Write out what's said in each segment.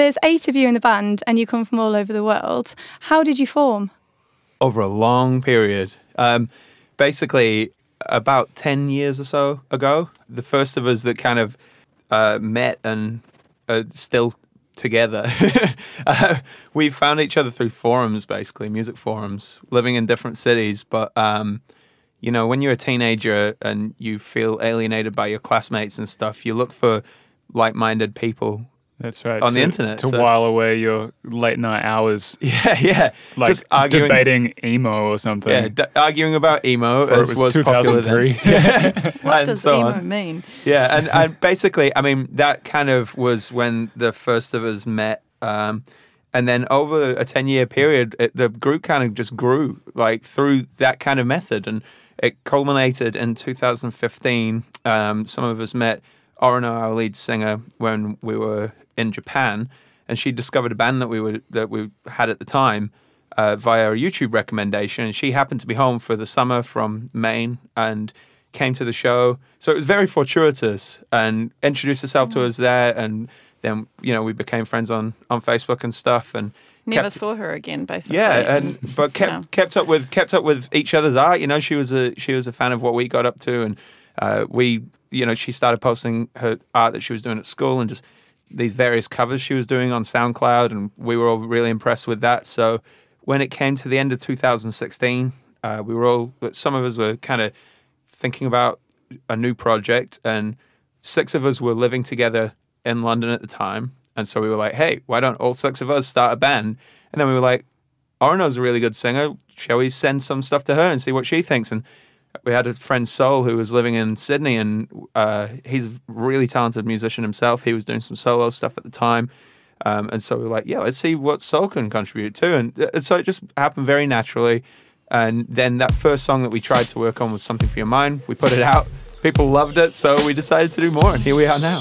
there's eight of you in the band, and you come from all over the world. How did you form? Over a long period. Um, basically, about 10 years or so ago, the first of us that kind of uh, met and are still together, uh, we found each other through forums, basically, music forums, living in different cities. But, um, you know, when you're a teenager and you feel alienated by your classmates and stuff, you look for like minded people That's right. on the internet, To so- while away your late night hours, Yeah, yeah. like Just arguing, debating emo or something. Yeah, d- arguing about emo For it as was was, popular then. 2003. What And does so emo on. mean? Yeah, and, and basically, I mean, that kind of was when the first of us met. Um, and then over a 10 year period, it, the group kind of just grew like through that kind of method. And it culminated in 2015. Um, some of us met Orono, our lead singer, when we were in Japan. And she discovered a band that we were that we had at the time uh, via a YouTube recommendation. And she happened to be home for the summer from Maine and came to the show. So it was very fortuitous and introduced herself to us there. And then, you know, we became friends on, on Facebook and stuff. And Never kept- saw her again, basically. yeah, and but kept kept up with kept up with each other's art. You know, she was a she was a fan of what we got up to, and uh, we, you know, she started posting her art that she was doing at school and just these various covers she was doing on SoundCloud, and we were all really impressed with that. So when it came to the end of 2016, uh, we were all some of us were kind of thinking about a new project, and six of us were living together in London at the time. And so we were like, hey, why don't all six of us start a band? And then we were like, Orono's a really good singer. Shall we send some stuff to her and see what she thinks? And we had a friend Sol who was living in Sydney, and uh, he's a really talented musician himself. He was doing some solo stuff at the time. Um, and so we were like, yeah, let's see what Sol can contribute to. And, uh, so it just happened very naturally. And then that first song that we tried to work on was Something for Your Mind. We put it out. People loved it. So we decided to do more. And here we are now.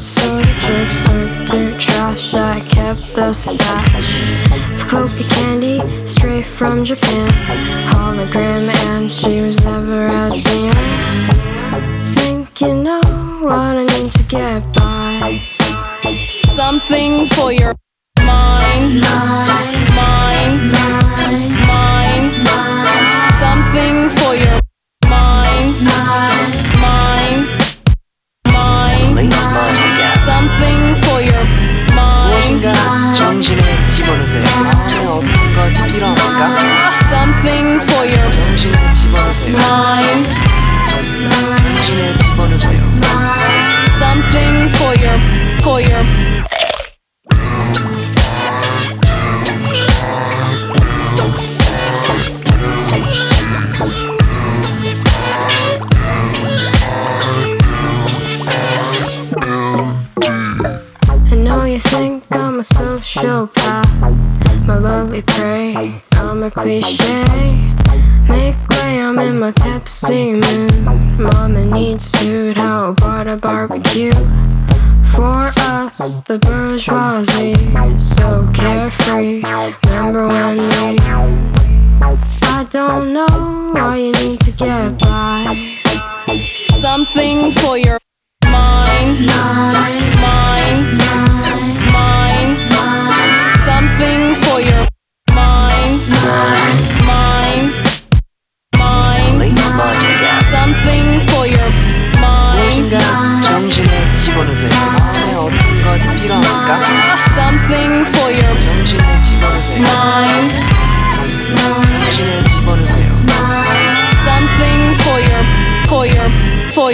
Sort of jerk, sort of trash. I kept the stash of coca candy straight from Japan. Hologram, and she was never as near. Think you know what I need to get by. Something for your mind, mind,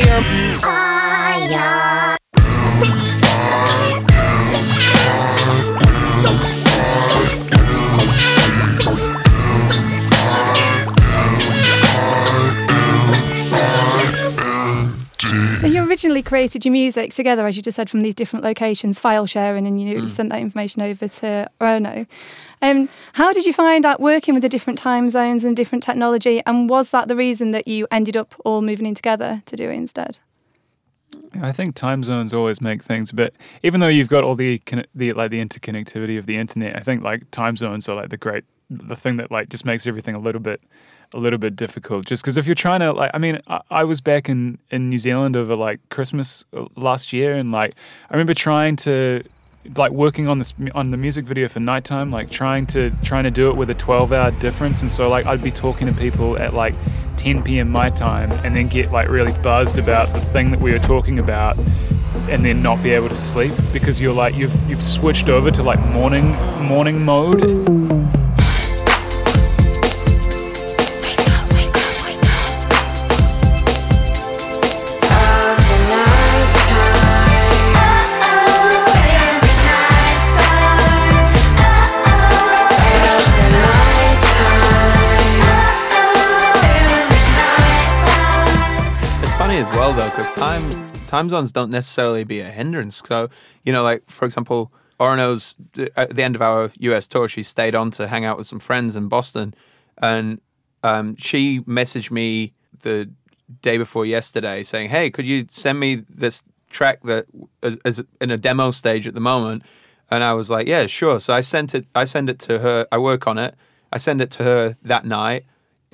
your for originally created your music together, as you just said, from these different locations, file sharing, and you Mm. sent that information over to Orono. Um, how did you find out working with the different time zones and different technology? And was that the reason that you ended up all moving in together to do it instead? I think time zones always make things a bit. Even though you've got all the the like the interconnectivity of the internet, I think like time zones are like the great the thing that like just makes everything a little bit a little bit difficult. Just because if you're trying to like, I mean, I, I was back in in New Zealand over like Christmas uh, last year, and like I remember trying to like working on this on the music video for nighttime, like trying to trying to do it with a 12 hour difference, and so like I'd be talking to people at like 10 p.m. my time, and then get like really buzzed about the thing that we were talking about, and then not be able to sleep because you're like you've you've switched over to like morning morning mode. Because time time zones don't necessarily be a hindrance. So you know, like for example, Orono's at the end of our US tour, she stayed on to hang out with some friends in Boston, and um, she messaged me the day before yesterday saying, "Hey, could you send me this track that is in a demo stage at the moment?" And I was like, "Yeah, sure." So I sent it. I send it to her. I work on it. I send it to her that night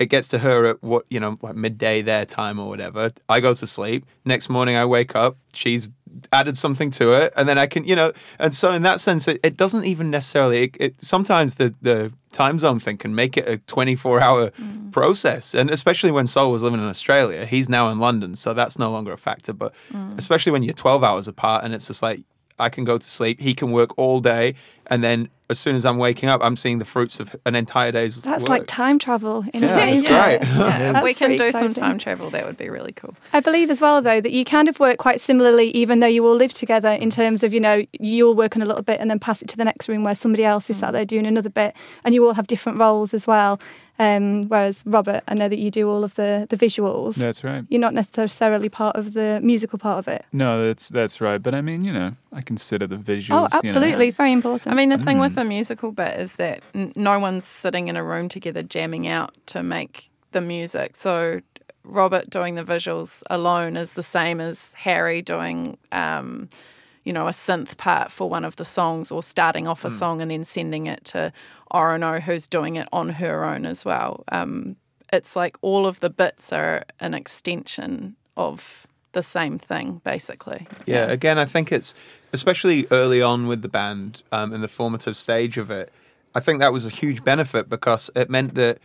it gets to her at what you know like midday their time or whatever. I go to sleep. Next morning i wake up. She's added something to it. And then i can you know and so in that sense it, it doesn't even necessarily it, it sometimes the the time zone thing can make it a 24 hour mm. process. And especially when Sol was living in australia he's now in london so that's no longer a factor. But mm. especially when you're 12 hours apart and it's just like I can go to sleep. He can work all day, and then as soon as I'm waking up, I'm seeing the fruits of an entire day's work. That's work. like time travel in Yeah, a way. it's isn't great. it? Yeah, That's we can pretty do some time travel, that would be really cool. I believe as well, though, that you kind of work quite similarly, even though you all live together, in terms of, you know, you'll work on a little bit and then pass it to the next room where somebody else is sat mm. there doing another bit, and you all have different roles as well. Um, whereas, Robert, I know that you do all of the, the visuals. That's right. You're not necessarily part of the musical part of it. No, that's that's right. But I mean, you know, I consider the visuals. you Oh, know. absolutely. Very important. I mean, the thing with the musical bit is that n- no one's sitting in a room together jamming out to make the music. So Robert doing the visuals alone is the same as Harry doing, um, you know, a synth part for one of the songs or starting off a song and then sending it to Orono, who's doing it on her own as well. Um, it's like all of the bits are an extension of the same thing, basically. Yeah, again, I think it's especially early on with the band um, in the formative stage of it. I think that was a huge benefit because it meant that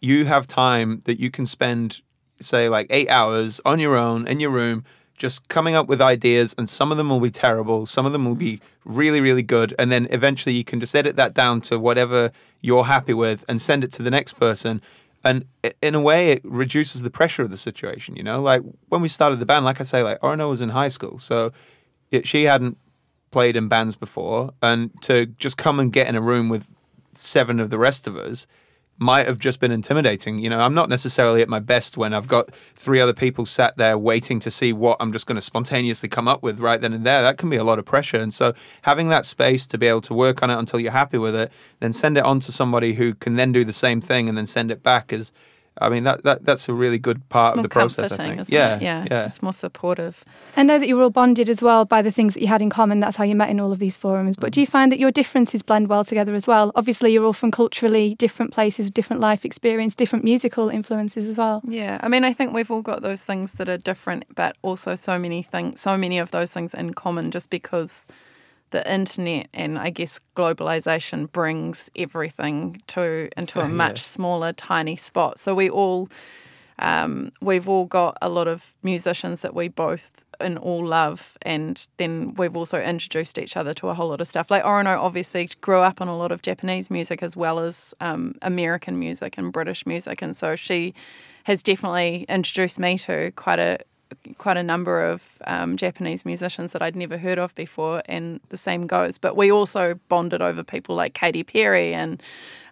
you have time that you can spend, say, like eight hours on your own in your room, just coming up with ideas. And some of them will be terrible, some of them will be really, really good. And then eventually you can just edit that down to whatever you're happy with and send it to the next person. And in a way, it reduces the pressure of the situation. You know, like when we started the band, like I say, like Orono was in high school, so it, she hadn't played in bands before, and to just come and get in a room with seven of the rest of us might have just been intimidating. You know, I'm not necessarily at my best when I've got three other people sat there waiting to see what I'm just going to spontaneously come up with right then and there. That can be a lot of pressure. And so having that space to be able to work on it until you're happy with it, then send it on to somebody who can then do the same thing and then send it back is I mean that, that that's a really good part It's of the process. I think. isn't yeah, it? Yeah, yeah. It's more supportive. I know that you were all bonded as well by the things that you had in common. That's how you met in all of these forums. But mm. do you find that your differences blend well together as well? Obviously, you're all from culturally different places, different life experience, different musical influences as well. Yeah, I mean, I think we've all got those things that are different, but also so many things, so many of those things in common, just because the internet and I guess globalization brings everything to into a much smaller, tiny spot. So we all, um, we've all got a lot of musicians that we both and all love, and then we've also introduced each other to a whole lot of stuff. Like Orono obviously grew up on a lot of Japanese music as well as um, American music and British music, and so she has definitely introduced me to quite a quite a number of um, Japanese musicians that I'd never heard of before, and the same goes. But we also bonded over people like Katy Perry and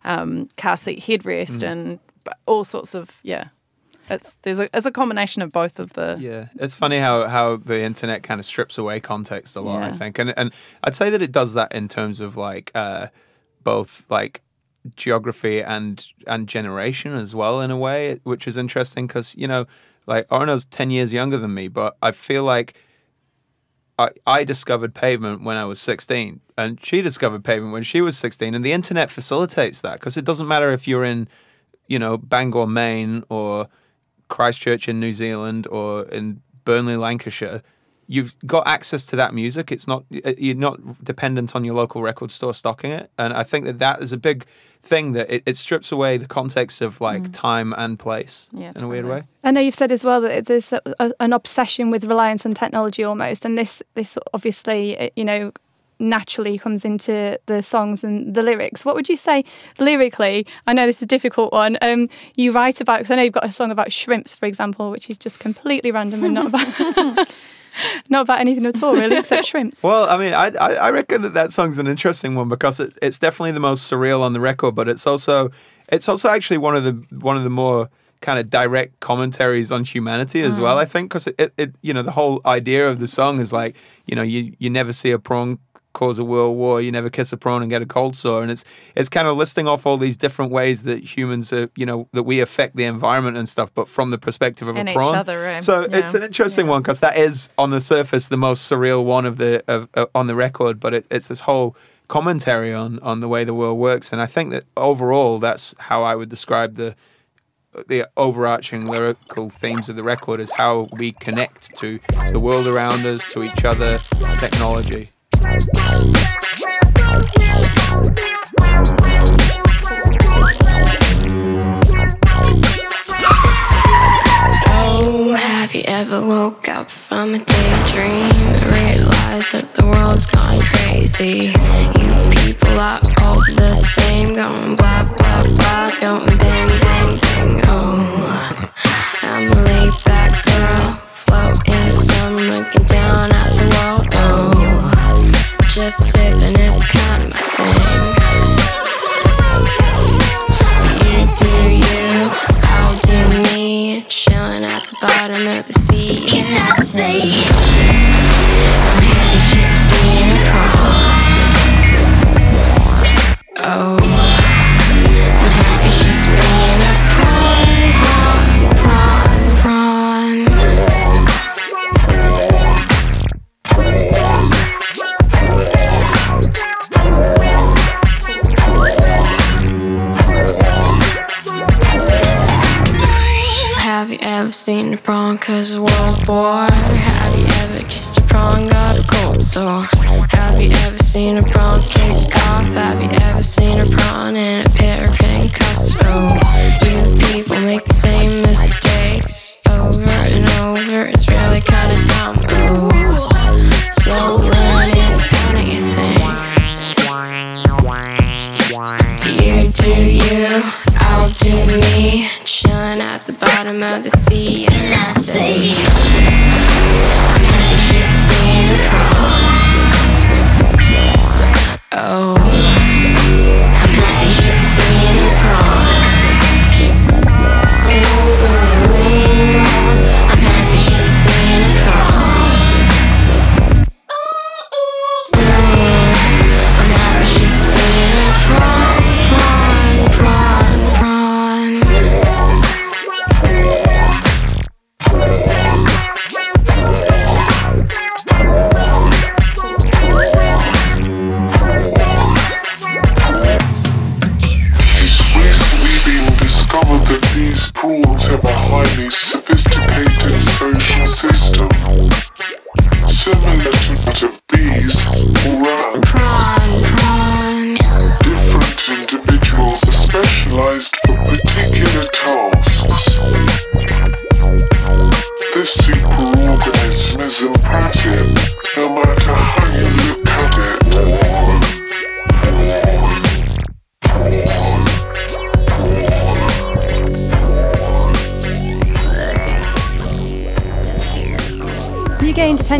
um, Car Seat Headrest and all sorts of yeah. it's there's a it's a combination of both of the Yeah, it's funny how how the internet kind of strips away context a lot. I think, and and I'd say that it does that in terms of like uh, both like geography and and generation as well in a way, which is interesting because you know like Orono's ten years younger than me, but I feel like. I, I discovered Pavement when I was 16, and she discovered Pavement when she was 16. And the internet facilitates that because it doesn't matter if you're in, you know, Bangor, Maine, or Christchurch in New Zealand or in Burnley, Lancashire, you've got access to that music. It's not you're not dependent on your local record store stocking it, and I think that that is a big thing that it, it strips away the context of like time and place Yeah, in a weird way. I know you've said as well that there's a, a, an obsession with reliance on technology almost, and this this obviously uh, you know naturally comes into the songs and the lyrics. What would you say lyrically? I know this is a difficult one. Um, you write about because I know you've got a song about shrimps, for example, which is just completely random and not about not about anything at all, really, except shrimps. Well, I mean, I, I I reckon that that song's an interesting one because it, it's definitely the most surreal on the record, but it's also it's also actually one of the one of the more kind of direct commentaries on humanity as mm. well. I think because it, it, it you know the whole idea of the song is like you know you you never see a prawn cause a world war, you never kiss a prawn and get a cold sore, and it's it's kind of listing off all these different ways that humans are you know that we affect the environment and stuff, but from the perspective of And a prawn. other, right? So it's an interesting one because that is on the surface the most surreal one of the of, uh, on the record, but it, it's this whole commentary on on the way the world works, and I think that overall that's how I would describe the the overarching lyrical themes of the record is how we connect to the world around us, to each other, technology. Oh, ever woke up from a daydream and realized that the world's gone crazy? You people are all the same, going blah blah blah, going bang bang bang. Oh, I'm Just sipping cause World War?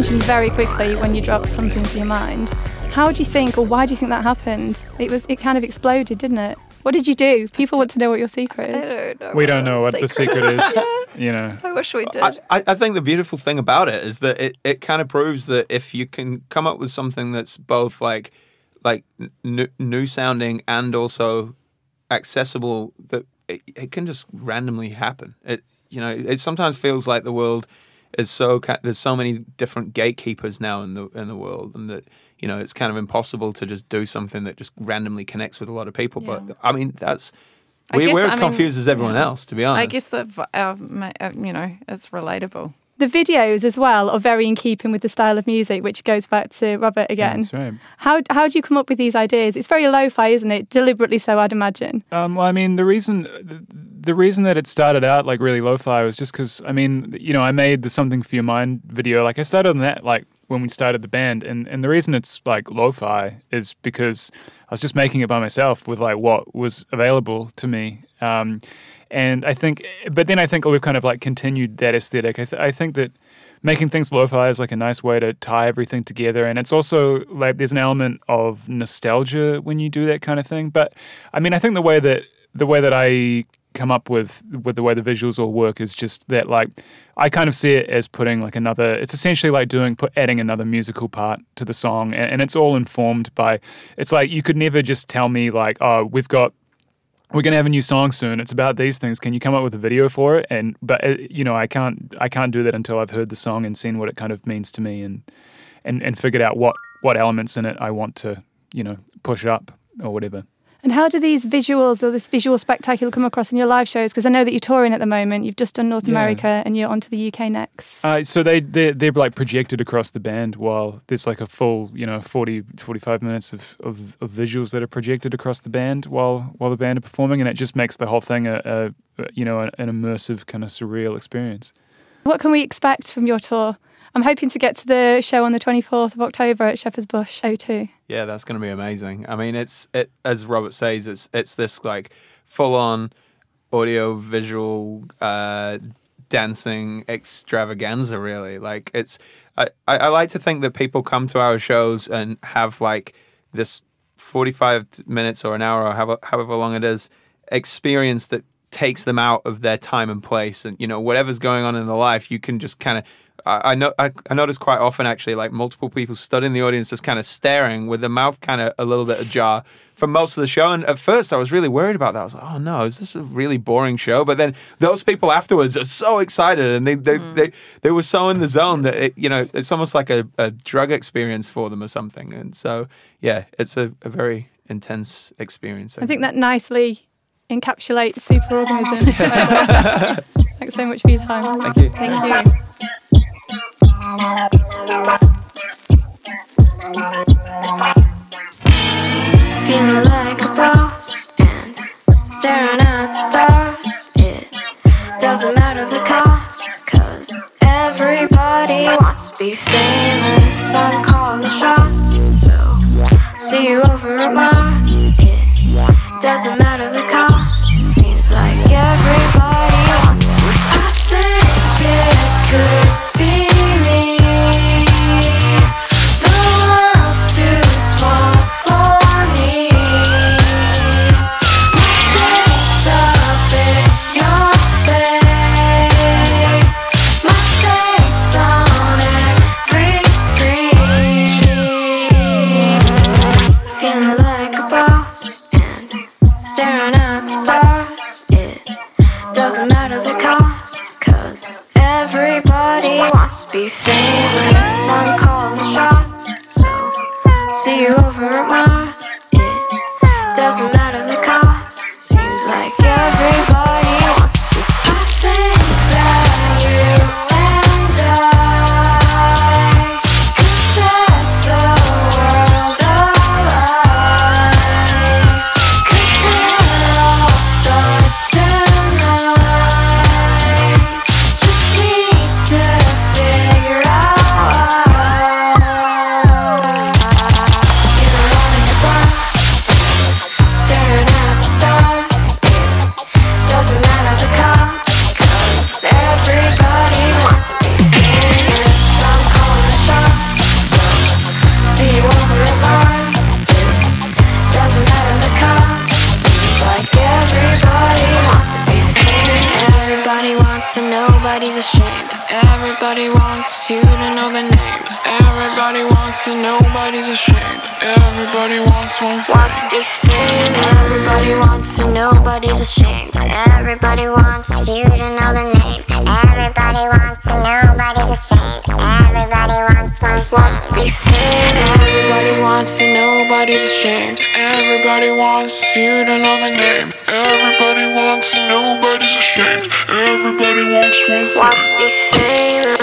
Attention very quickly when you dropped something for your mind. How do you think, or why do you think that happened? It was, it kind of exploded, didn't it? What did you do? People want to know what your secret I is. don't know. We don't know what the secret is. you know. I wish we did. I, I I think the beautiful thing about it is that it, it kind of proves that if you can come up with something that's both like like n- new, new sounding and also accessible, that it, it can just randomly happen. It you know it sometimes feels like the world is so there's so many different gatekeepers now in the in the world, and that you know it's kind of impossible to just do something that just randomly connects with a lot of people. Yeah. But I mean that's. We, we're as I mean, confused as everyone yeah. else, to be honest. I guess that v- uh, you know it's relatable. The videos as well are very in keeping with the style of music, which goes back to Robert again. That's right. How how do you come up with these ideas? It's very lo-fi, isn't it? Deliberately so, I'd imagine. Um, well, I mean, the reason the reason that it started out like really lo-fi was just because I mean, you know, I made the "Something for Your Mind" video. Like, I started on that like when we started the band, and and the reason it's like lo-fi is because I was just making it by myself with like what was available to me. Um, and I think, but then I think we've kind of like continued that aesthetic. I, th- I think that making things lo-fi is like a nice way to tie everything together and it's also like there's an element of nostalgia when you do that kind of thing but i mean i think the way that the way that i come up with with the way the visuals all work is just that like i kind of see it as putting like another it's essentially like doing put adding another musical part to the song and, and it's all informed by it's like you could never just tell me like oh we've got we're going to have a new song soon. It's about these things. Can you come up with a video for it? And but uh, you know i can't i can't do that until i've heard the song and seen what it kind of means to me and and and figured out what what elements in it i want to you know push up or whatever And how do these visuals or this visual spectacle come across in your live shows? Because I know that you're touring at the moment. You've just done North Yeah. America and you're on to the UK next. uh, so they they're, they're like projected across the band while there's like a full you know 40 45 minutes of, of, of visuals that are projected across the band while while the band are performing and it just makes the whole thing a, a you know an immersive kind of surreal experience What can we expect from your tour? I'm hoping to get to the show on the 24th of October at Shepherd's Bush O2. Yeah, that's going to be amazing. I mean, it's it as Robert says, it's it's this like full on audio visual uh, dancing extravaganza. Really, like it's. I, I like to think that people come to our shows and have like this forty five minutes or an hour or however however long it is experience that takes them out of their time and place and you know whatever's going on in their life you can just kind of I, I know I, I notice quite often actually like multiple people stood in the audience just kind of staring with the mouth kind of a little bit ajar for most of the show. And at first I was really worried about that. I was like oh no is this a really boring show? But then those people afterwards are so excited and they they, hmm. they, they were so in the zone that it, you know it's almost like a, a drug experience for them or something. And so yeah it's a, a very intense experience. I think that nicely encapsulates superorganism. Thanks so much for your time. thank you. Thank you. Feeling like a boss and staring at the stars. It doesn't matter the cost, cause everybody wants to be famous. I'm calling the shots, so see you over at Mars. It doesn't matter the cost, see you over at Mars. Everybody wants you to know the name. Everybody wants and nobody's ashamed. Everybody wants one Wants to be famous. Everybody wants and nobody's ashamed. Everybody wants you to know the name. Everybody wants and nobody's ashamed. Everybody wants one. Wants to be famous.